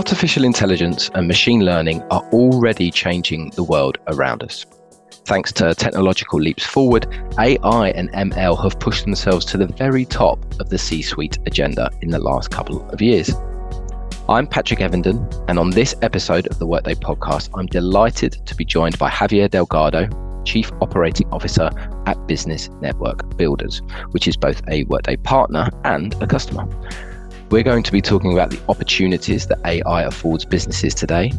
Artificial intelligence and machine learning are already changing the world around us. Thanks to technological leaps forward, AI and ML have pushed themselves to the very top of the C suite agenda in the last couple of years. I'm Patrick Evenden, and on this episode of the Workday podcast, I'm delighted to be joined by Javier Delgado, Chief Operating Officer at Business Network Builders, which is both a Workday partner and a customer. We're going to be talking about the opportunities that AI affords businesses today,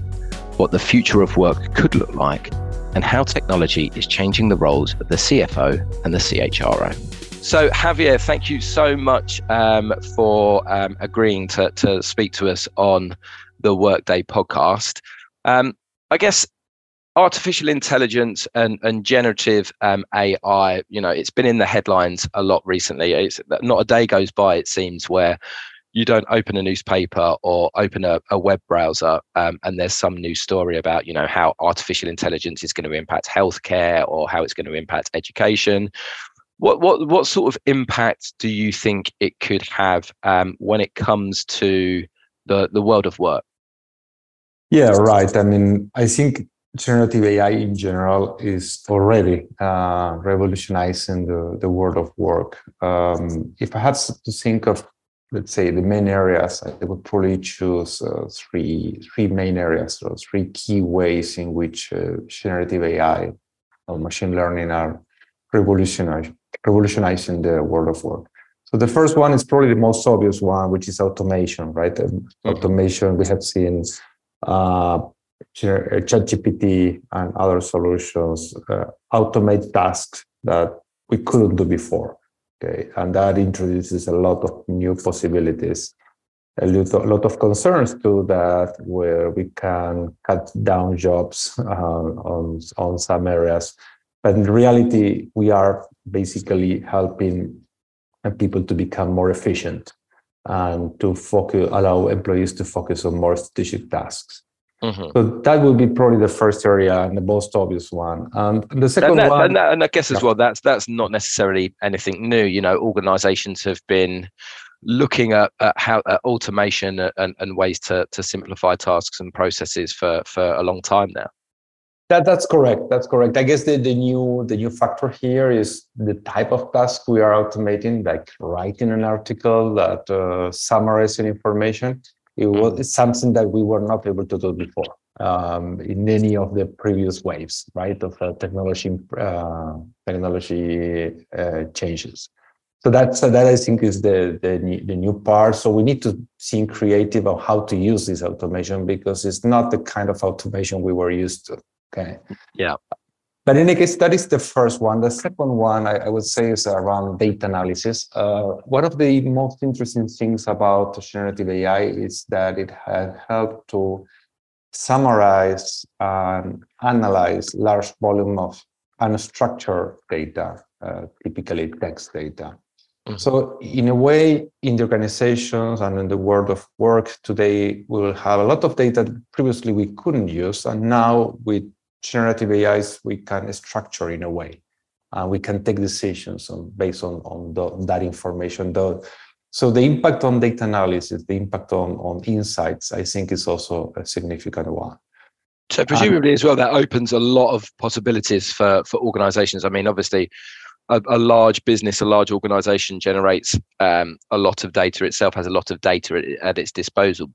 what the future of work could look like, and how technology is changing the roles of the CFO and the CHRO. So, Javier, thank you so much um, for um, agreeing to, to speak to us on the Workday podcast. Um, I guess artificial intelligence and, and generative um, AI, you know, it's been in the headlines a lot recently. It's not a day goes by, it seems, where you don't open a newspaper or open a, a web browser um, and there's some new story about you know how artificial intelligence is going to impact healthcare or how it's going to impact education. What what what sort of impact do you think it could have um, when it comes to the the world of work? Yeah right. I mean i think generative ai in general is already uh, revolutionizing the, the world of work. Um, if i had to think of let's say the main areas i would probably choose uh, three three main areas or three key ways in which uh, generative ai or machine learning are revolutionizing revolutionizing the world of work so the first one is probably the most obvious one which is automation right mm-hmm. automation we have seen uh, ChatGPT and other solutions uh, automate tasks that we couldn't do before Okay, and that introduces a lot of new possibilities, a lot, of concerns too that where we can cut down jobs uh, on on some areas, but in reality we are basically helping people to become more efficient and to focus allow employees to focus on more strategic tasks. Mm-hmm. So that would be probably the first area and the most obvious one. And the second and that, one, and, that, and I guess as well, that's that's not necessarily anything new. You know, organisations have been looking at, at how at automation and, and ways to to simplify tasks and processes for for a long time now. That that's correct. That's correct. I guess the, the new the new factor here is the type of task we are automating, like writing an article that uh, summarizing information it was mm. something that we were not able to do before um, in any of the previous waves, right, of uh, technology uh, technology uh, changes. So that's uh, that I think is the, the the new part. So we need to think creative of how to use this automation because it's not the kind of automation we were used to. Okay. Yeah. But in any case, that is the first one. The second one I, I would say is around data analysis. Uh, one of the most interesting things about generative AI is that it has helped to summarize and analyze large volume of unstructured data, uh, typically text data. Mm-hmm. So, in a way, in the organizations and in the world of work today, we will have a lot of data previously we couldn't use, and now with generative AIs we can structure in a way. and we can take decisions on, based on, on, the, that information. The, so the impact on data analysis, the impact on, on insights, I think is also a significant one. So presumably um, as well, that opens a lot of possibilities for, for organizations. I mean, obviously, a, a large business, a large organization generates um, a lot of data itself, has a lot of data at, at its disposal.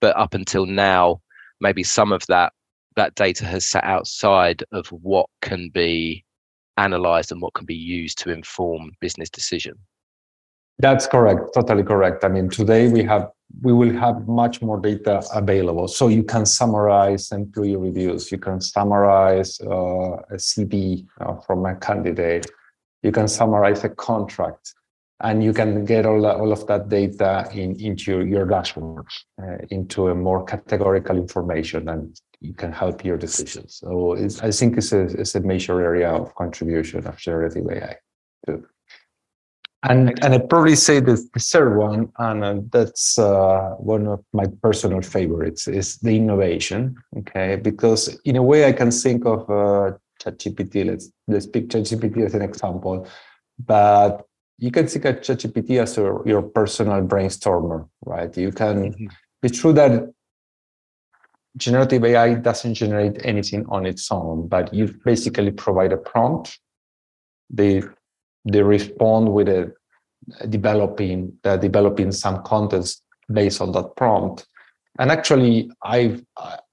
But up until now, maybe some of that that data has sat outside of what can be analyzed and what can be used to inform business decision. That's correct totally correct. I mean today we have we will have much more data available. So you can summarize employee reviews. You can summarize uh, a cv uh, from a candidate. You can summarize a contract. And you can get all, all of that data in, into your, your dashboard, uh, into a more categorical information, and can help your decisions. So I think it's a, it's a major area of contribution of generative AI too. And, and I'd probably say the, the third one, and uh, that's uh, one of my personal favorites, is the innovation. Okay, because in a way I can think of uh, ChatGPT. Let's let's pick ChatGPT as an example, but you can think of ChatGPT as your, your personal brainstormer, right? You can. Mm-hmm. It's true that generative AI doesn't generate anything on its own, but you basically provide a prompt. They they respond with a developing uh, developing some contents based on that prompt. And actually, I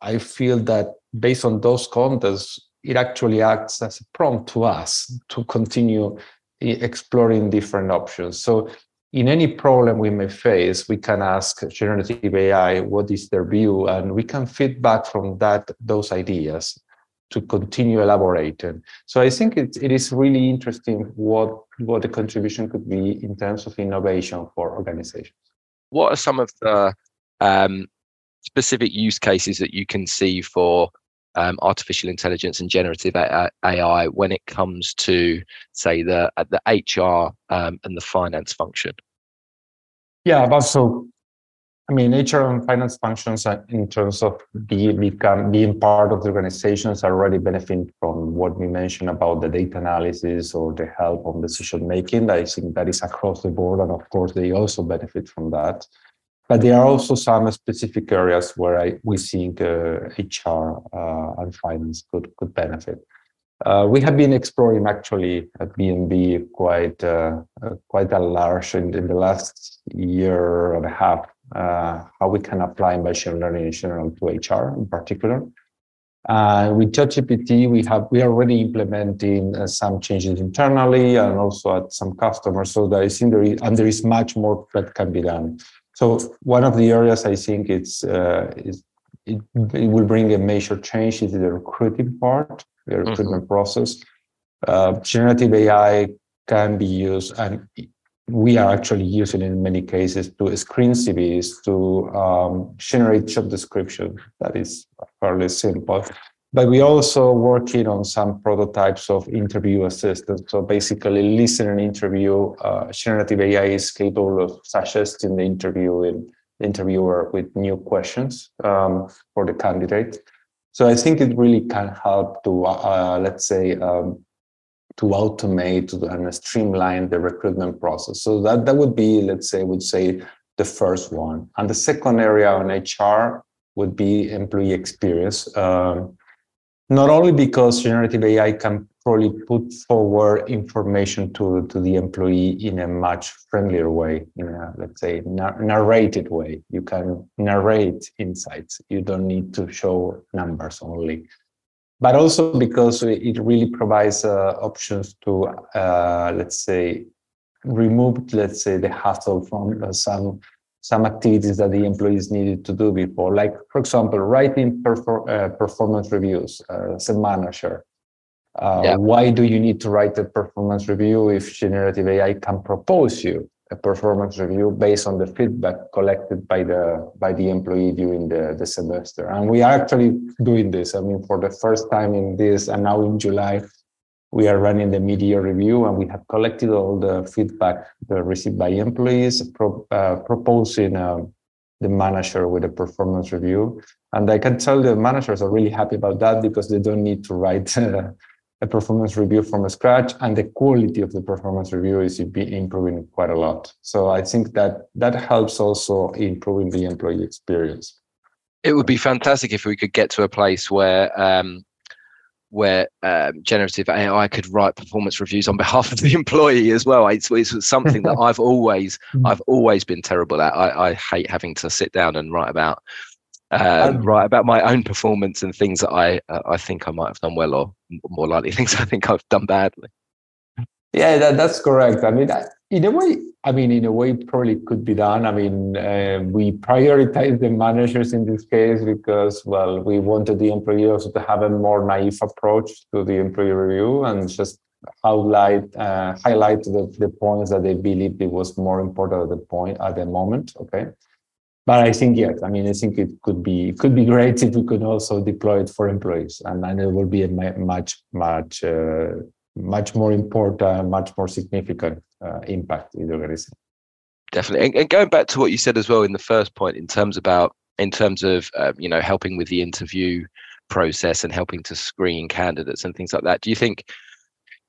I feel that based on those contents, it actually acts as a prompt to us to continue exploring different options. So in any problem we may face, we can ask generative AI what is their view, and we can feedback from that those ideas to continue elaborating. So I think it, it is really interesting what what the contribution could be in terms of innovation for organizations. What are some of the um, specific use cases that you can see for um, artificial intelligence and generative AI when it comes to, say, the uh, the HR um, and the finance function? Yeah, but so I mean, HR and finance functions in terms of being, become, being part of the organizations are already benefiting from what we mentioned about the data analysis or the help on decision making. I think that is across the board, and of course, they also benefit from that. But there are also some specific areas where I, we think uh, HR uh, and finance could, could benefit. Uh, we have been exploring actually at BNB quite uh, uh, quite a large in, in, the last year and a half uh, how we can apply machine learning in general to HR in particular. Uh, with ChatGPT, we have we are already implementing uh, some changes internally and also at some customers. So there is, there is and there is much more that can be done. So one of the areas I think it's uh, is it, it, will bring a major change is the recruiting part, the mm-hmm. recruitment mm-hmm. process. Uh, generative AI can be used, and we are actually using it in many cases to screen CVs, to um, generate job description. That is fairly simple. But we also working on some prototypes of interview assistance. So basically, listen and interview. Uh, generative AI is capable of suggesting the interview in interviewer with new questions um, for the candidate. So I think it really can help to, uh, let's say, um, to automate and streamline the recruitment process. So that that would be, let's say, would say the first one. And the second area on HR would be employee experience. Um, not only because generative AI can probably put forward information to, to the employee in a much friendlier way, in a, let's say, narrated way. You can narrate insights. You don't need to show numbers only. But also because it really provides uh, options to, uh, let's say, remove, let's say, the hassle from uh, some some activities that the employees needed to do before, like, for example, writing perfor- uh, performance reviews uh, as a manager. Uh, yeah. Why do you need to write a performance review if generative AI can propose you a performance review based on the feedback collected by the by the employee during the, the semester? And we are actually doing this. I mean, for the first time in this, and now in July, we are running the media review and we have collected all the feedback received by employees, pro, uh, proposing uh, the manager with a performance review. And I can tell the managers are really happy about that because they don't need to write uh, a performance review from scratch and the quality of the performance review is improving quite a lot. So I think that that helps also improving the employee experience. It would be fantastic if we could get to a place where um, where um, generative AI could write performance reviews on behalf of the employee as well. It's, it's something that I've always mm. I've always been terrible at. I, I hate having to sit down and write about um, write about my own performance and things that I uh, I think I might have done well or more likely things I think I've done badly. Yeah, that, that's correct. I mean, in a way, I mean, in a way, probably could be done. I mean, uh, we prioritize the managers in this case because, well, we wanted the employees to have a more naive approach to the employee review and just highlight uh, highlight the, the points that they believed it was more important at the point at the moment. Okay, but I think yes, I mean, I think it could be it could be great if we could also deploy it for employees, and then it will be a much much. Uh, much more important, much more significant uh, impact in the organization. Definitely, and, and, going back to what you said as well in the first point, in terms about in terms of uh, you know helping with the interview process and helping to screen candidates and things like that. Do you think?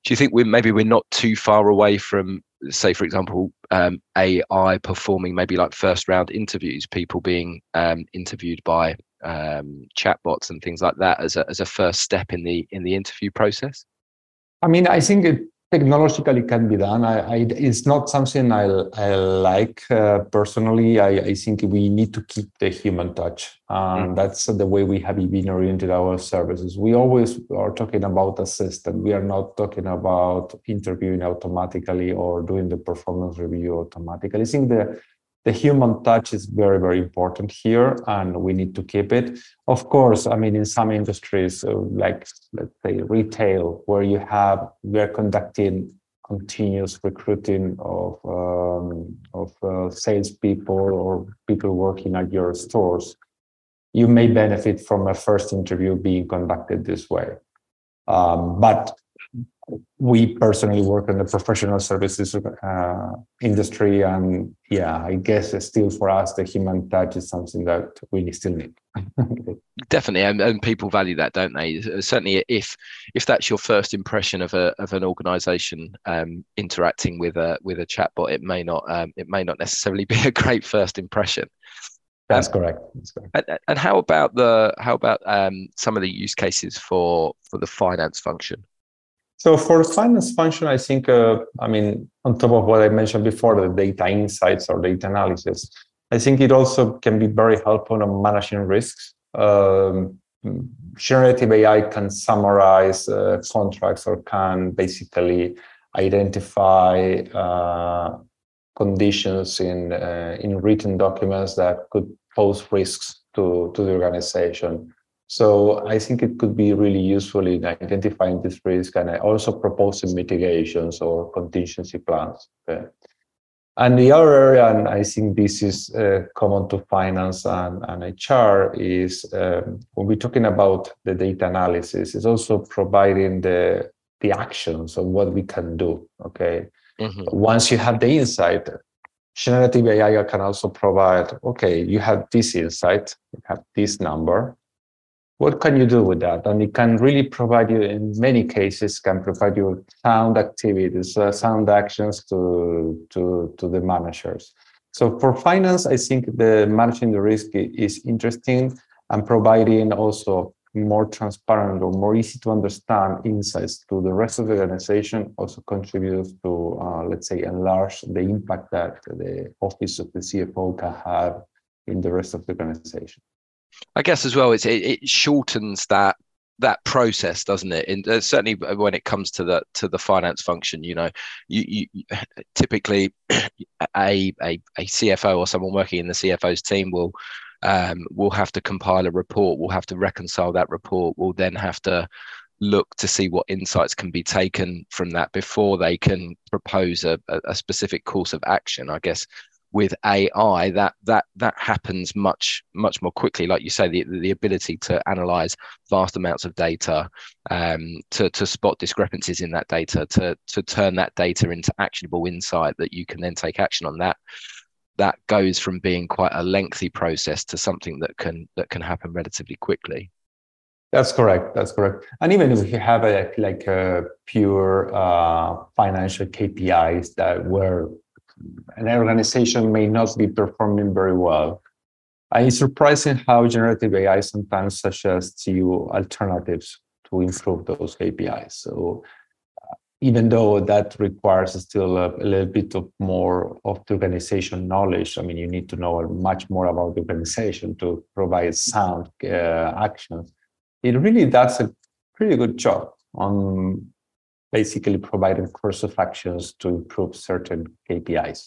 Do you think we maybe we're not too far away from, say, for example, um, AI performing maybe like first round interviews, people being um, interviewed by um, chatbots and things like that as a as a first step in the in the interview process? I mean, I think it technologically can be done. I, I, it's not something I, I like uh, personally. I, I, think we need to keep the human touch. And mm. that's the way we have been oriented our services. We always are talking about assistant. We are not talking about interviewing automatically or doing the performance review automatically. I think the the human touch is very very important here and we need to keep it. Of course i mean in some industries uh, like let's say retail where you have we're conducting continuous recruiting of um, of uh, salespeople or people working at your stores you may benefit from a first interview being conducted this way. Um, but we personally work in the professional services uh, industry and yeah i guess still for us the human touch is something that we still need definitely and, and, people value that don't they certainly if if that's your first impression of a of an organization um, interacting with a with a chatbot it may not um, it may not necessarily be a great first impression that's, um, correct. That's correct. And, and, how about the how about um, some of the use cases for for the finance function? So for finance function, I think, uh, I mean, on top of what I mentioned before, the data insights or data analysis, I think it also can be very helpful on managing risks. Um, generative AI can summarize uh, contracts or can basically identify uh, conditions in uh, in written documents that could pose risks to, to the organization. So I think it could be really useful in identifying this risk and also proposing mitigations or contingency plans. Okay. And the other area, and I think this is uh, common to finance and, and HR, is um, when we're talking about the data analysis, is also providing the the actions of what we can do. Okay. Mm-hmm. Once you have the insight, generative AI can also provide, okay, you have this insight, you have this number, what can you do with that? And it can really provide you, in many cases, can provide you sound activities, uh, sound actions to, to, to the managers. So for finance, I think the managing the risk is interesting and providing also more transparent or more easy to understand insights to the rest of the organization also contributes to, uh, let's say, enlarge the impact that the office of the CFO can have in the rest of the organization. I guess as well, it's, it, it shortens that that process, doesn't it? And uh, certainly when it comes to the to the finance function, you know, you, you typically a, a a CFO or someone working in the CFO's team will um, will have to compile a report. Will have to reconcile that report. Will then have to look to see what insights can be taken from that before they can propose a, a specific course of action. I guess with AI, that that that happens much much more quickly. Like you say, the the ability to analyze vast amounts of data, um, to to spot discrepancies in that data, to to turn that data into actionable insight that you can then take action on. That that goes from being quite a lengthy process to something that can that can happen relatively quickly. That's correct. That's correct. And even if you have a like a pure uh, financial KPIs that were an organization may not be performing very well. And it's surprising how generative AI sometimes suggests you alternatives to improve those KPIs. So uh, even though that requires still a, a, little bit of more of the organization knowledge, I mean, you need to know much more about the organization to provide sound uh, actions. It really does a pretty good job on basically providing course of actions to improve certain KPIs.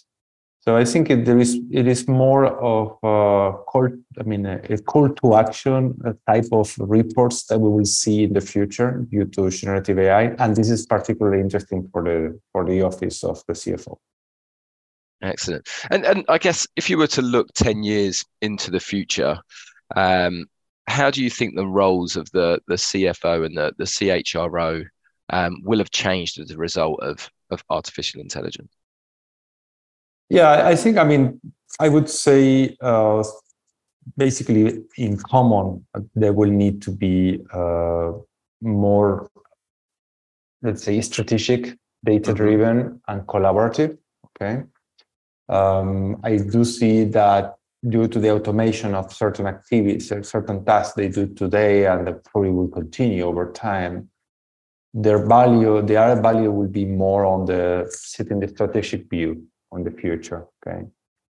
So I think it, there is it is more of a call. I mean, a, a call to action a type of reports that we will see in the future due to generative AI, and this is particularly interesting for the for the office of the CFO. Excellent. And and I guess if you were to look ten years into the future, um, how do you think the roles of the the CFO and the the CHRO um, will have changed as a result of, of artificial intelligence? Yeah, I think, I mean, I would say uh, basically in common, there will need to be uh, more, let's say, strategic, data driven, mm-hmm. and collaborative. Okay. Um, I do see that due to the automation of certain activities, certain tasks they do today, and that probably will continue over time, their value, the added value will be more on the sitting the strategic view on the future. Okay.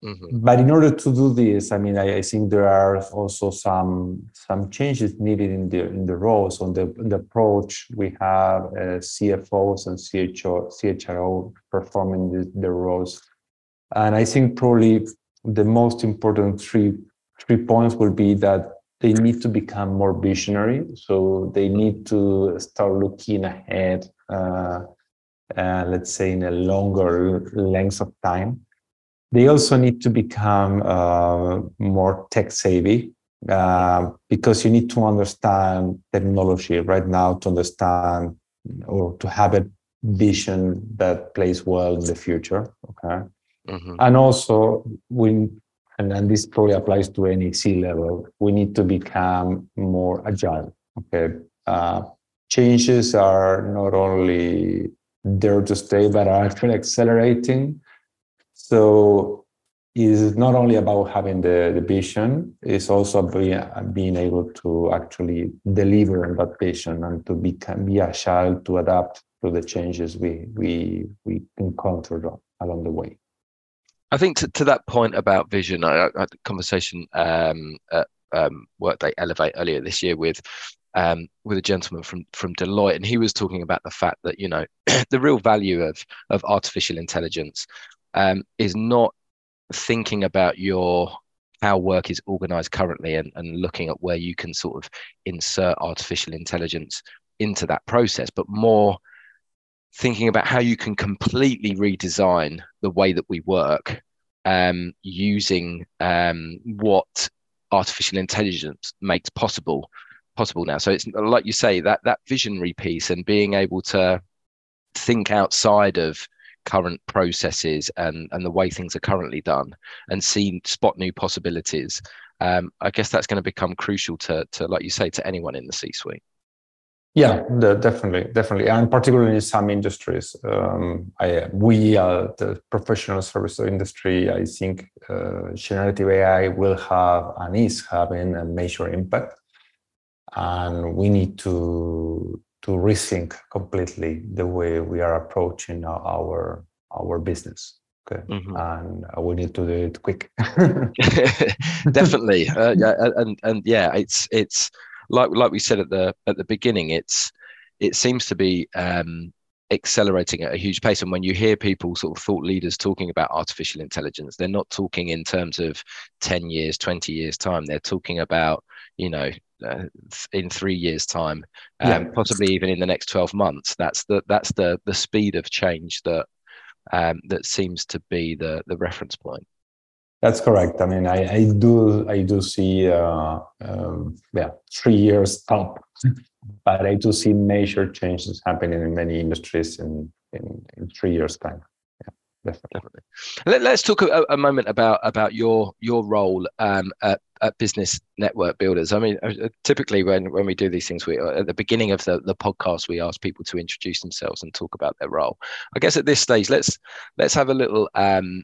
Mm-hmm. But in order to do this, I mean, I, I, think there are also some some changes needed in the in the roles on the, the approach. We have uh, CFOs and CHO, CHRO performing the, the roles, and I think probably the most important three three points will be that they need to become more visionary. So they need to start looking ahead, uh, uh, let's say in a longer length of time. They also need to become uh, more tech savvy uh, because you need to understand technology right now to understand or to have a vision that plays well in the future. Okay. Mm-hmm. And also, we and, and this probably applies to any C level, we need to become more agile. Okay. Uh, changes are not only there to stay, but are actually accelerating. So it's not only about having the, the vision, it's also being, being able to actually deliver on that vision and to become, be agile to adapt to the changes we, we, we encountered along the way. I think to, to that point about vision, I, I had a conversation um, at um, Workday Elevate earlier this year with um, with a gentleman from from Deloitte, and he was talking about the fact that you know the real value of of artificial intelligence um, is not thinking about your how work is organized currently and, and looking at where you can sort of insert artificial intelligence into that process, but more thinking about how you can completely redesign the way that we work um, using um, what artificial intelligence makes possible possible now. So it's like you say that that visionary piece and being able to think outside of current processes and and the way things are currently done and see spot new possibilities. Um, I guess that's going to become crucial to to like you say to anyone in the C-suite. Yeah, the, definitely, definitely, and particularly in some industries. Um, I, we, uh, the professional service industry, I think uh, generative AI will have and is having a major impact, and we need to to rethink completely the way we are approaching our our business. Okay, mm-hmm. and we need to do it quick. definitely, uh, and and yeah, it's it's like like we said at the at the beginning, it's it seems to be um, accelerating at a huge pace. And when you hear people, sort of thought leaders, talking about artificial intelligence, they're not talking in terms of ten years, twenty years time. They're talking about you know uh, in three years time um, yeah. possibly even in the next 12 months that's the that's the the speed of change that um, that seems to be the the reference point that's correct. I mean, I, I do I do see uh, um, yeah three years top, but I do see major changes happening in many industries in in, in three years time. Definitely. Let, us talk a, a, moment about about your your role um, at, at business network builders. I mean, uh, typically when when we do these things, we at the beginning of the, the podcast we ask people to introduce themselves and talk about their role. I guess at this stage, let's let's have a little um,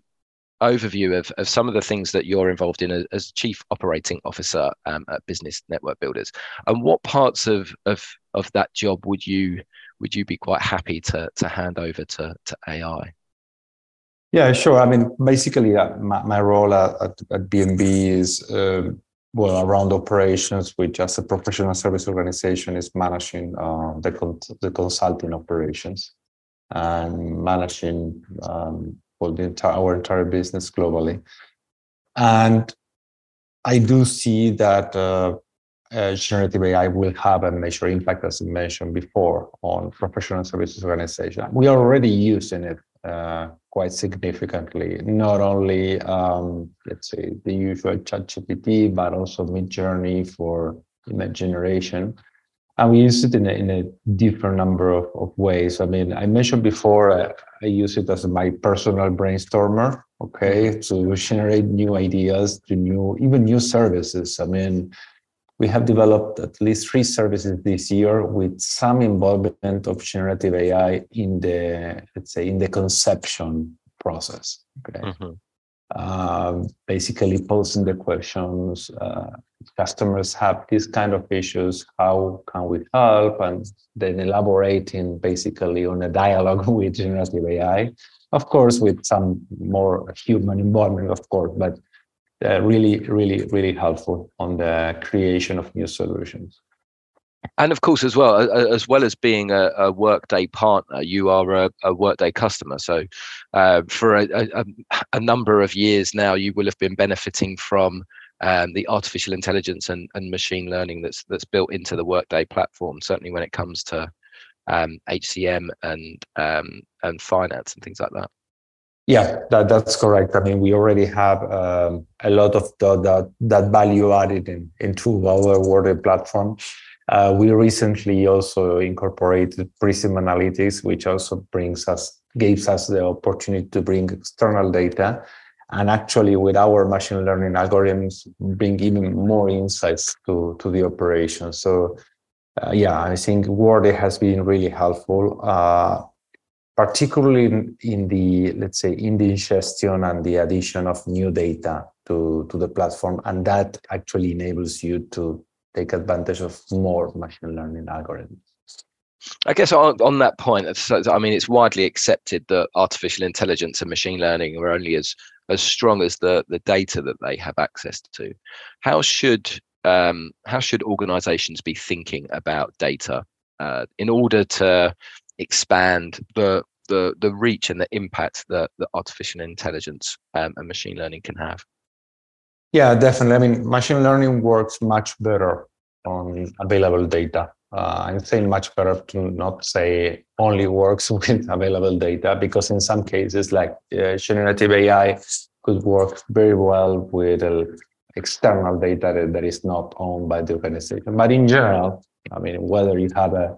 overview of, of some of the things that you're involved in as, chief operating officer um, at business network builders. And what parts of, of of that job would you would you be quite happy to to hand over to to ai yeah sure. I mean basically uh, my, my role at, at bnb is uh, well around operations which as a professional service organization is managing uh, the, the consulting operations and managing um, for the entire our entire business globally. And I do see that uh, uh, generative AI will have a major impact, as I mentioned before, on professional services organization. We are already using it uh, quite significantly, not only um, let's say the usual ChatGPT, but also Midjourney for image generation and we use it in a, in a different number of, of ways. I mean, I mentioned before, uh, I use it as my personal brainstormer, okay, to generate new ideas, to new, even new services. I mean, we have developed at least three services this year with some involvement of generative AI in the, let's say, in the conception process. Okay. Mm-hmm. Uh, basically posing the questions. Uh, customers have these kind of issues. How can we help? And then elaborating basically on a dialogue with generative AI. Of course, with some more human involvement, of course, but uh, really, really, really helpful on the creation of new solutions and of course as well as well as being a, a workday partner you are a, a workday customer so uh, for a, a, number of years now you will have been benefiting from um, the artificial intelligence and, and machine learning that's that's built into the workday platform certainly when it comes to um, hcm and um, and finance and things like that yeah, that, that's correct. I mean, we already have um, a lot of the, that, that value added in, into our Workday platform. Uh, we recently also incorporated Prism Analytics, which also brings us gives us the opportunity to bring external data and actually with our machine learning algorithms bring even more insights to, to the operation. So uh, yeah, I think Workday has been really helpful, uh, particularly in, in, the, let's say, in the ingestion and the addition of new data to, to the platform. And that actually enables you to take advantage of more machine learning algorithms. I guess on, on that point, I mean, it's widely accepted that artificial intelligence and machine learning are only as as strong as the the data that they have access to. How should um, how should organisations be thinking about data uh, in order to expand the the the reach and the impact that, that artificial intelligence um, and machine learning can have? Yeah, definitely. I mean, machine learning works much better on available data. Uh, I'm saying much better to not say only works with available data because in some cases, like uh, generative AI could work very well with uh, external data that, that is not owned by the organization. But in general, I mean, whether you have a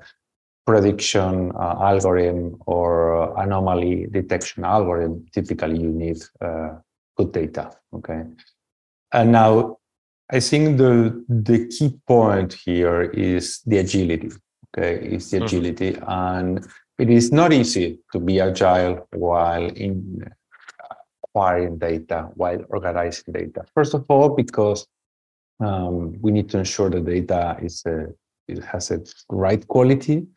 prediction uh, algorithm or anomaly detection algorithm, typically you need uh, good data. Okay. And now I think the the key point here is the agility. Okay, it's the mm-hmm. agility, mm-hmm. and it is not easy to be agile while in acquiring data, while organizing data. First of all, because um, we need to ensure the data is a, it has a right quality.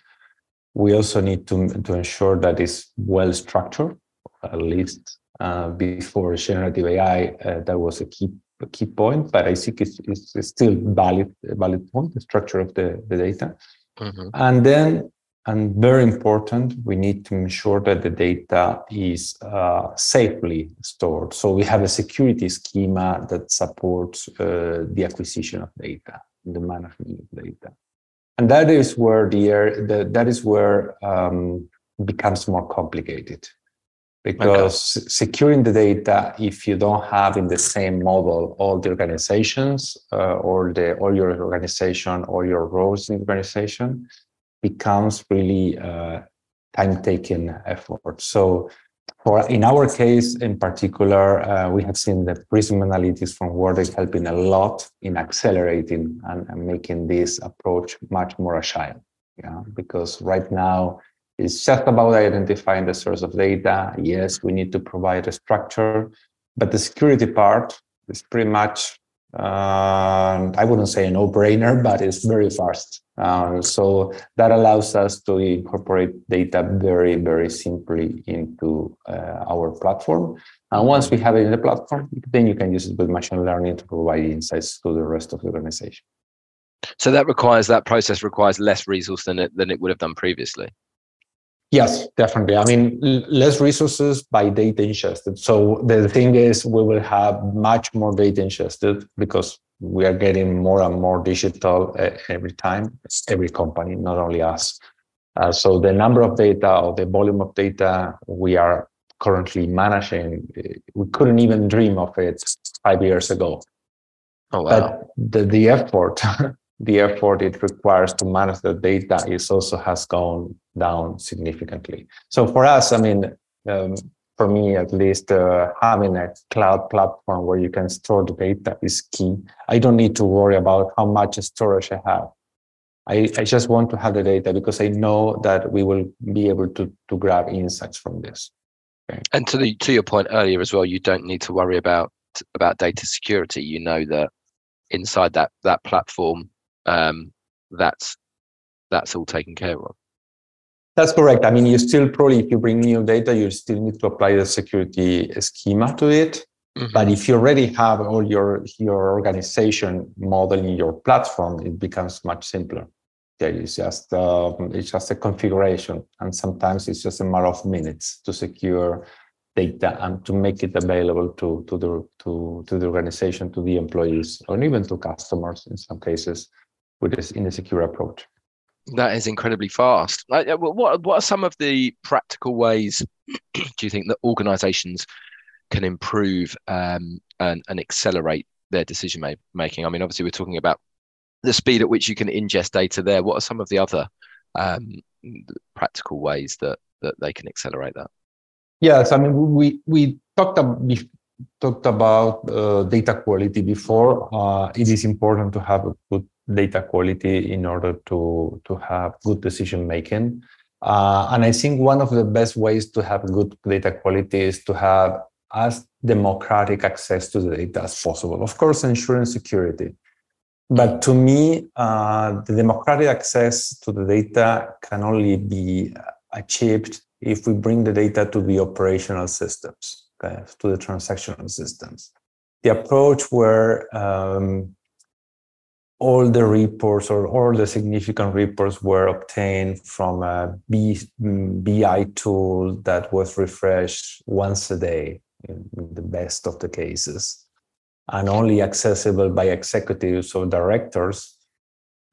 We also need to, to ensure that it's well structured, at least uh, before generative AI, uh, that was a key key point, but I think it's, it's still valid valid point, the structure of the, the data. Mm-hmm. And then, and very important, we need to ensure that the data is uh, safely stored. So we have a security schema that supports uh, the acquisition of data, the management of data. And that is where the, the that is where um, becomes more complicated because okay. securing the data if you don't have in the same model all the organizations uh, or the all your organization or your roles in the organization becomes really uh, time-taking effort so for in our case in particular uh, we have seen the prism analytics from Workday helping a lot in accelerating and, and making this approach much more agile yeah because right now it's just about identifying the source of data. Yes, we need to provide a structure, but the security part is pretty much, uh, I wouldn't say a no brainer, but it's very fast. Uh, so that allows us to incorporate data very, very simply into uh, our platform. And once we have it in the platform, then you can use it with machine learning to provide insights to the rest of the organization. So that requires that process requires less resource than it than it would have done previously. Yes, definitely. I mean, less resources by data ingested. So the thing is, we will have much more data ingested because we are getting more and more digital every time, every company, not only us. Uh, so the number of data or the volume of data we are currently managing, we couldn't even dream of it five years ago. Oh, wow. But the, the effort the effort it requires to manage the data is also has gone down significantly. So for us, I mean, um, for me at least, uh, having a cloud platform where you can store the data is key. I don't need to worry about how much storage I have. I, I just want to have the data because I know that we will be able to, to grab insights from this. Okay. And to the to your point earlier as well, you don't need to worry about about data security. You know that inside that that platform, um, that's that's all taken care of. That's correct. I mean, you still probably, if you bring new data, you still need to apply the security schema to it. Mm-hmm. But if you already have all your your organization model in your platform, it becomes much simpler. Yeah, it's just um, it's just a configuration, and sometimes it's just a matter of minutes to secure data and to make it available to to the to to the organization, to the employees, or even to customers in some cases, with this in a secure approach. That is incredibly fast. What what are some of the practical ways do you think that organisations can improve um, and, and accelerate their decision ma- making? I mean, obviously, we're talking about the speed at which you can ingest data. There, what are some of the other um, practical ways that that they can accelerate that? Yes, I mean, we we talked about talked about uh, data quality before. Uh, it is important to have a good data quality in order to, to have good decision making. Uh, and I think one of the best ways to have good data quality is to have as democratic access to the data as possible. Of course, ensuring security. But to me, uh, the democratic access to the data can only be achieved if we bring the data to the operational systems, okay, to the transactional systems. The approach where um, all the reports or all the significant reports were obtained from a BI tool that was refreshed once a day in the best of the cases and only accessible by executives or directors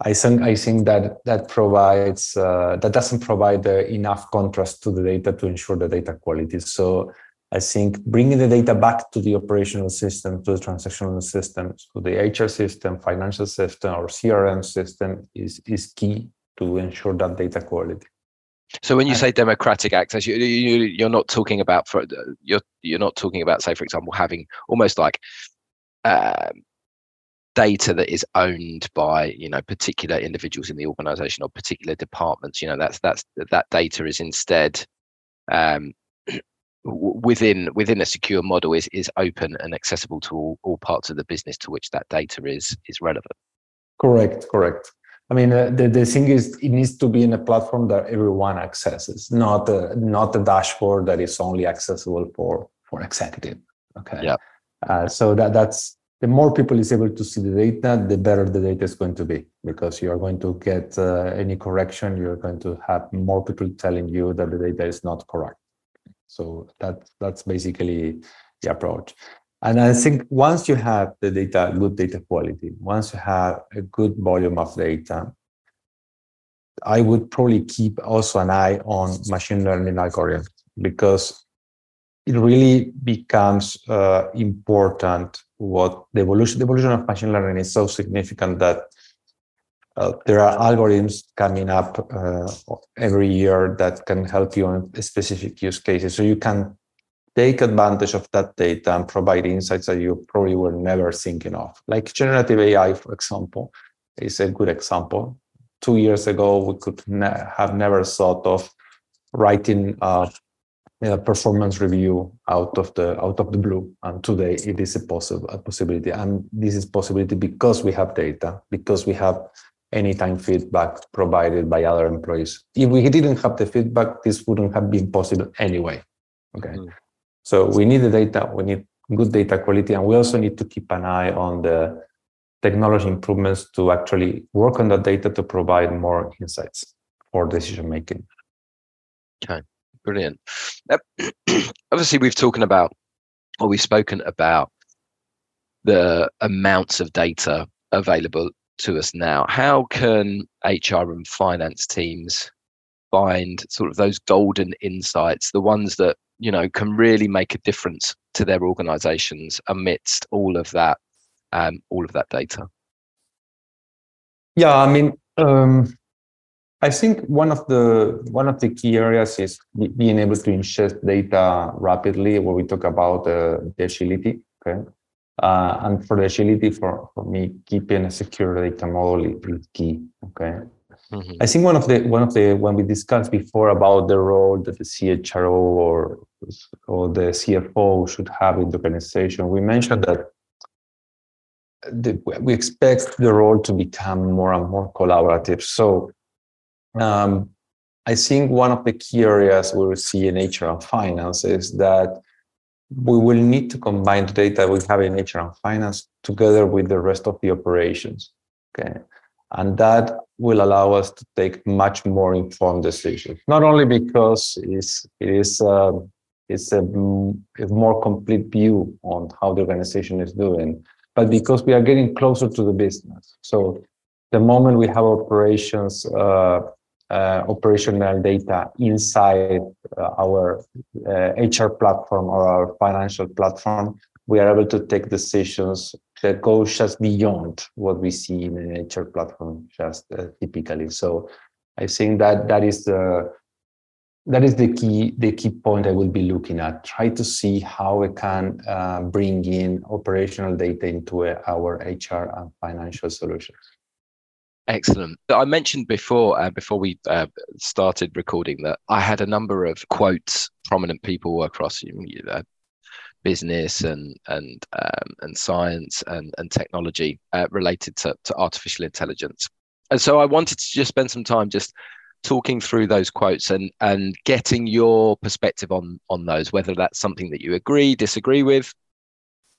I think I think that that provides uh, that doesn't provide uh, enough contrast to the data to ensure the data quality. So I think bringing the data back to the operational system, to the transactional system, to the HR system, financial system, or CRM system is, is key to ensure that data quality. So when you say democratic access, you, you you're not talking about for you're you're not talking about say for example having almost like um, data that is owned by you know particular individuals in the organization or particular departments you know that's that's that data is instead um, within within a secure model is is open and accessible to all, all parts of the business to which that data is is relevant. Correct correct. I mean uh, the, the thing is it needs to be in a platform that everyone accesses not a, not a dashboard that is only accessible for for executive okay? Yeah. Uh, so that that's the more people is able to see the data the better the data is going to be because you are going to get uh, any correction you're going to have more people telling you that the data is not correct so that that's basically the approach. And I think once you have the data, good data quality, once you have a good volume of data, I would probably keep also an eye on machine learning algorithms because it really becomes uh, important what the evolution the evolution of machine learning is so significant that uh, there are algorithms coming up uh, every year that can help you on specific use cases. So you can take advantage of that data and provide insights that you probably were never thinking of. Like generative AI, for example, is a good example. Two years ago, we could ne- have never thought of writing a, a, performance review out of the out of the blue. And today, it is a possible a possibility. And this is possibility because we have data, because we have anytime feedback provided by other employees. If we didn't have the feedback, this wouldn't have been possible anyway. Okay. Mm. So we need the data, we need good data quality, and we also need to keep an eye on the technology improvements to actually work on that data to provide more insights for decision making. Okay, brilliant. obviously, we've talking about, or we've spoken about the amounts of data available to us now. How can HR and finance teams find sort of those golden insights, the ones that you know can really make a difference to their organizations amidst all of that, um, all of that data? Yeah, I mean, um, I think one of the one of the key areas is being able to ingest data rapidly. Where we talk about uh, the agility, okay, uh, and for the agility, for, for me, keeping a secure data model is key. Okay. Mm-hmm. I think one of the one of the when we discussed before about the role that the CHRO or or the CFO should have in the organization. We mentioned that the, we expect the role to become more and more collaborative. So um, I think one of the key areas we will see in HR and finance is that we will need to combine the data we have in HR and finance together with the rest of the operations. Okay. And that will allow us to take much more informed decisions, not only because it's, it is uh, it's a, a more complete view on how the organization is doing, but because we are getting closer to the business. So the moment we have operations, uh, operational data inside uh, our HR uh, platform or our financial platform, we are able to take decisions that go just beyond what we see in an HR platform just uh, typically. So I think that that is the that is the key the key point I will be looking at. Try to see how we can uh, bring in operational data into uh, our HR and financial solutions. Excellent. I mentioned before, uh, before we uh, started recording, that I had a number of quotes, prominent people across uh, business and and um, and science and and technology uh, related to, to artificial intelligence. And so I wanted to just spend some time just talking through those quotes and and getting your perspective on on those, whether that's something that you agree, disagree with.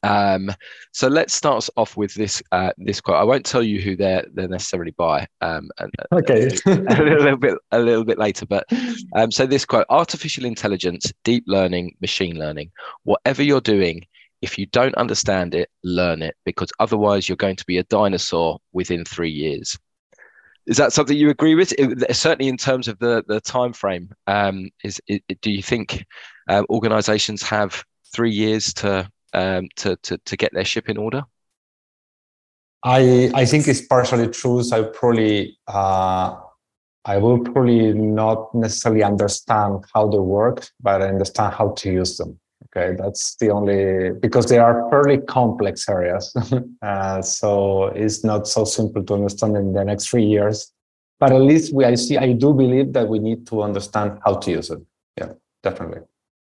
Um, so let's start off with this uh, this quote. I won't tell you who they're they're necessarily by. Um, and, okay, a, a, little bit a little bit later. But um, so this quote: artificial intelligence, deep learning, machine learning. Whatever you're doing, if you don't understand it, learn it because otherwise you're going to be a dinosaur within three years. Is that something you agree with? It, certainly, in terms of the the time frame, um, is it, do you think uh, organisations have three years to, um, to to to get their ship in order? I I think it's partially true. So I probably uh, I will probably not necessarily understand how they work, but I understand how to use them. Okay, that's the only because they are fairly complex areas, uh, so it's not so simple to understand in the next three years. But at least we, I see, I do believe that we need to understand how to use it. Yeah, definitely.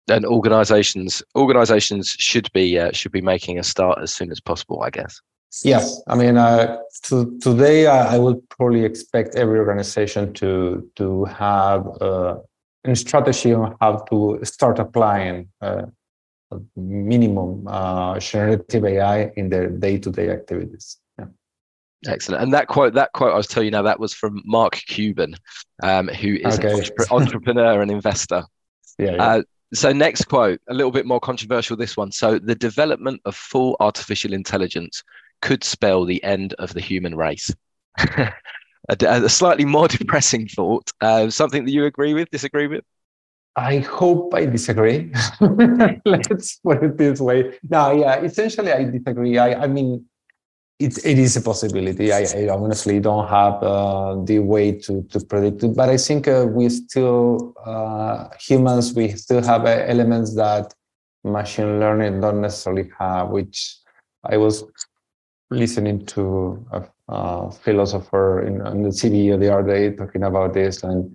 And organizations, organizations should be uh, should be making a start as soon as possible, I guess. Yes, I mean, uh, to, today uh, I would probably expect every organization to to have uh, a strategy on how to start applying uh, minimum uh, generative AI in their day-to-day activities. Yeah. Excellent. And that quote, that quote I was telling you now, that was from Mark Cuban, um, who is okay. an entrepreneur and investor. Yeah. yeah. So next quote, a little bit more controversial. This one. So the development of full artificial intelligence could spell the end of the human race. a, a, slightly more depressing thought. Uh, something that you agree with, disagree with? I hope I disagree. Let's put it this way. No, yeah, essentially I disagree. I, I mean, it, it is a possibility. I, I honestly don't have uh, the way to, to predict it, but I think uh, we still, uh, humans, we still have uh, elements that machine learning don't necessarily have, which I was listening to a, a philosopher in, in the TV the other day talking about this and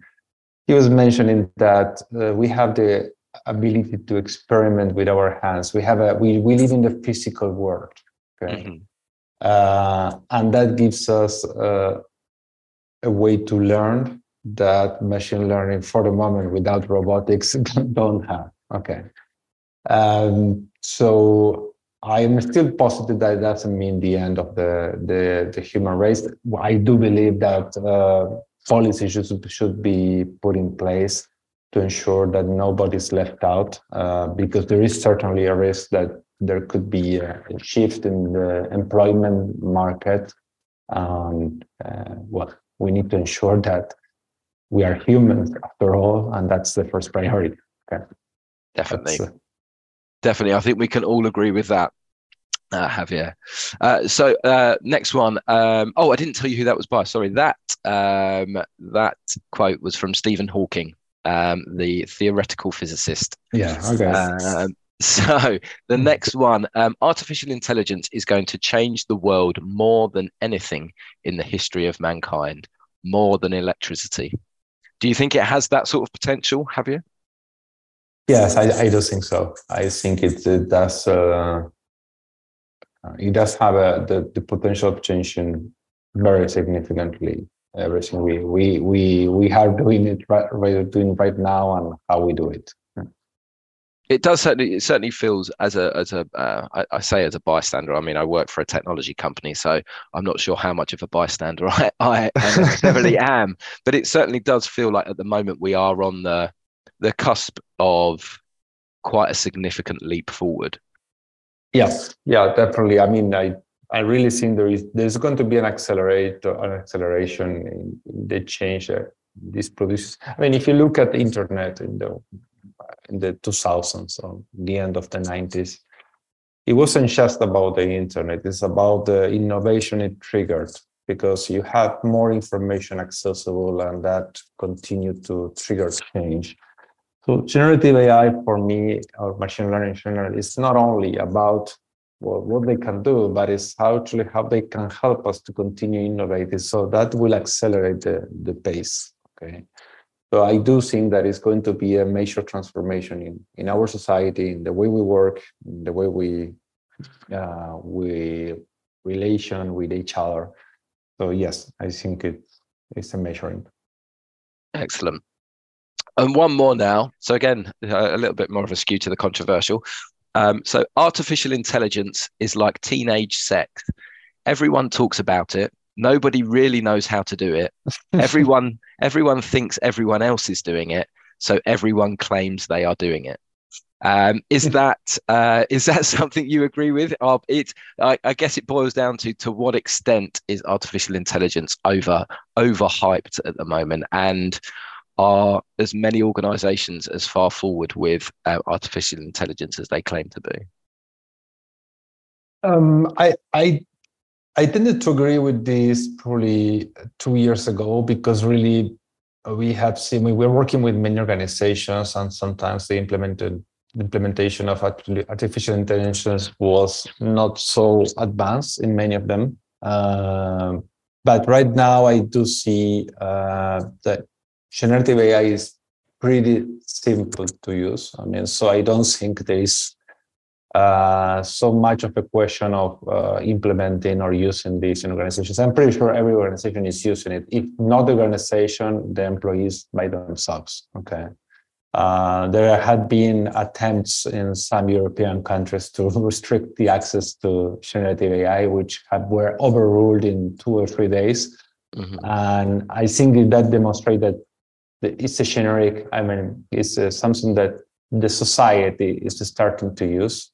he was mentioning that uh, we have the ability to experiment with our hands. We have a we, we live in the physical world, okay, mm-hmm. Uh, and that gives us uh, a way to learn that machine learning for the moment without robotics don't have. Okay, um, so I am still positive that it doesn't mean the end of the the, the human race. I do believe that uh, policies should, should be put in place to ensure that nobody's left out, uh, because there is certainly a risk that there could be a shift in the employment market. And uh, well, we need to ensure that we are humans after all, and that's the first priority. Okay. Definitely. Uh, Definitely. I think we can all agree with that uh, Javier. Uh, so uh, next one. Um, oh, I didn't tell you who that was by. Sorry. That um, that quote was from Stephen Hawking, um, the theoretical physicist. Yeah. Okay. Um, so the next one, um, artificial intelligence is going to change the world more than anything in the history of mankind, more than electricity. Do you think it has that sort of potential, Have you? Yes, I, I do think so. I think it, it does. Uh, it does have a, the, the potential of changing very significantly everything we we we we are doing it right, right doing right now and how we do it it does certainly it certainly feels as a as a uh, I, I say as a bystander i mean i work for a technology company so i'm not sure how much of a bystander i i, necessarily am but it certainly does feel like at the moment we are on the the cusp of quite a significant leap forward. Yes. Yeah definitely. I mean i I really think there is there's going to be an accelerate an acceleration in, the change that this produces. I mean, if you look at the internet in the in the 2000s or the end of the 90s, it wasn't just about the internet. It's about the innovation it triggered because you had more information accessible and that continued to trigger change. So generative AI for me or machine learning in general is not only about well, what they can do, but it's actually how they can help us to continue innovating. So that will accelerate the, the pace. Okay. So I do think that it's going to be a major transformation in, in our society, in the way we work, in the way we uh, we relation with each other. So yes, I think it's it's a measuring. Excellent. And one more now. So again, a little bit more of a skew to the controversial. Um, so artificial intelligence is like teenage sex. Everyone talks about it. Nobody really knows how to do it. everyone, everyone thinks everyone else is doing it. So everyone claims they are doing it. Um, is that uh, is that something you agree with? Uh, it, I, I, guess it boils down to to what extent is artificial intelligence over overhyped at the moment, and are as many organizations as far forward with uh, artificial intelligence as they claim to be? Um, I, I, I tended to agree with this probably two years ago because really we have seen we were working with many organizations and sometimes the implemented the implementation of artificial intelligence was not so advanced in many of them. Uh, but right now, I do see uh, that generative AI is pretty simple to use. I mean, so I don't think there is uh, so much of a question of uh, implementing or using these in organizations. I'm pretty sure every organization is using it. If not the organization, the employees by themselves. Okay. Uh, there had been attempts in some European countries to restrict the access to generative AI, which have, were overruled in two or three days. Mm-hmm. And I think that demonstrates that it's a generic, I mean, it's uh, something that the society is starting to use.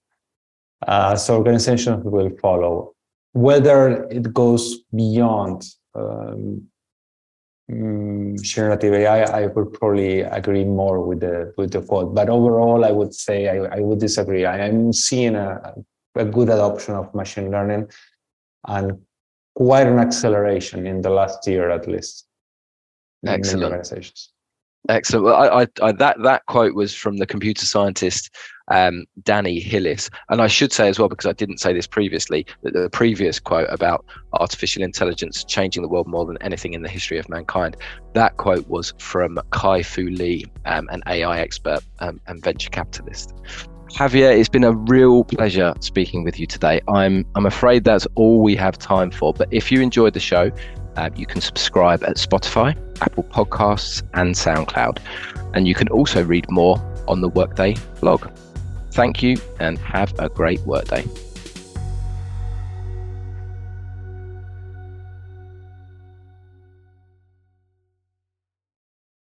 Uh, so organizations will follow. Whether it goes beyond um, mm, generative AI, I would probably agree more with the with the quote. But overall, I would say I, I would disagree. I am seeing a, a good adoption of machine learning and quite an acceleration in the last year at least. Excellent. Organizations. Excellent. Well, I, I, I, that that quote was from the computer scientist um, Danny Hillis, and I should say as well because I didn't say this previously that the previous quote about artificial intelligence changing the world more than anything in the history of mankind. That quote was from Kai Fu Lee, um, an AI expert um, and venture capitalist. Javier, it's been a real pleasure speaking with you today. I'm I'm afraid that's all we have time for, but if you enjoyed the show, uh, you can subscribe at Spotify, Apple Podcasts, and SoundCloud. And you can also read more on the Workday blog. Thank you and have a great workday.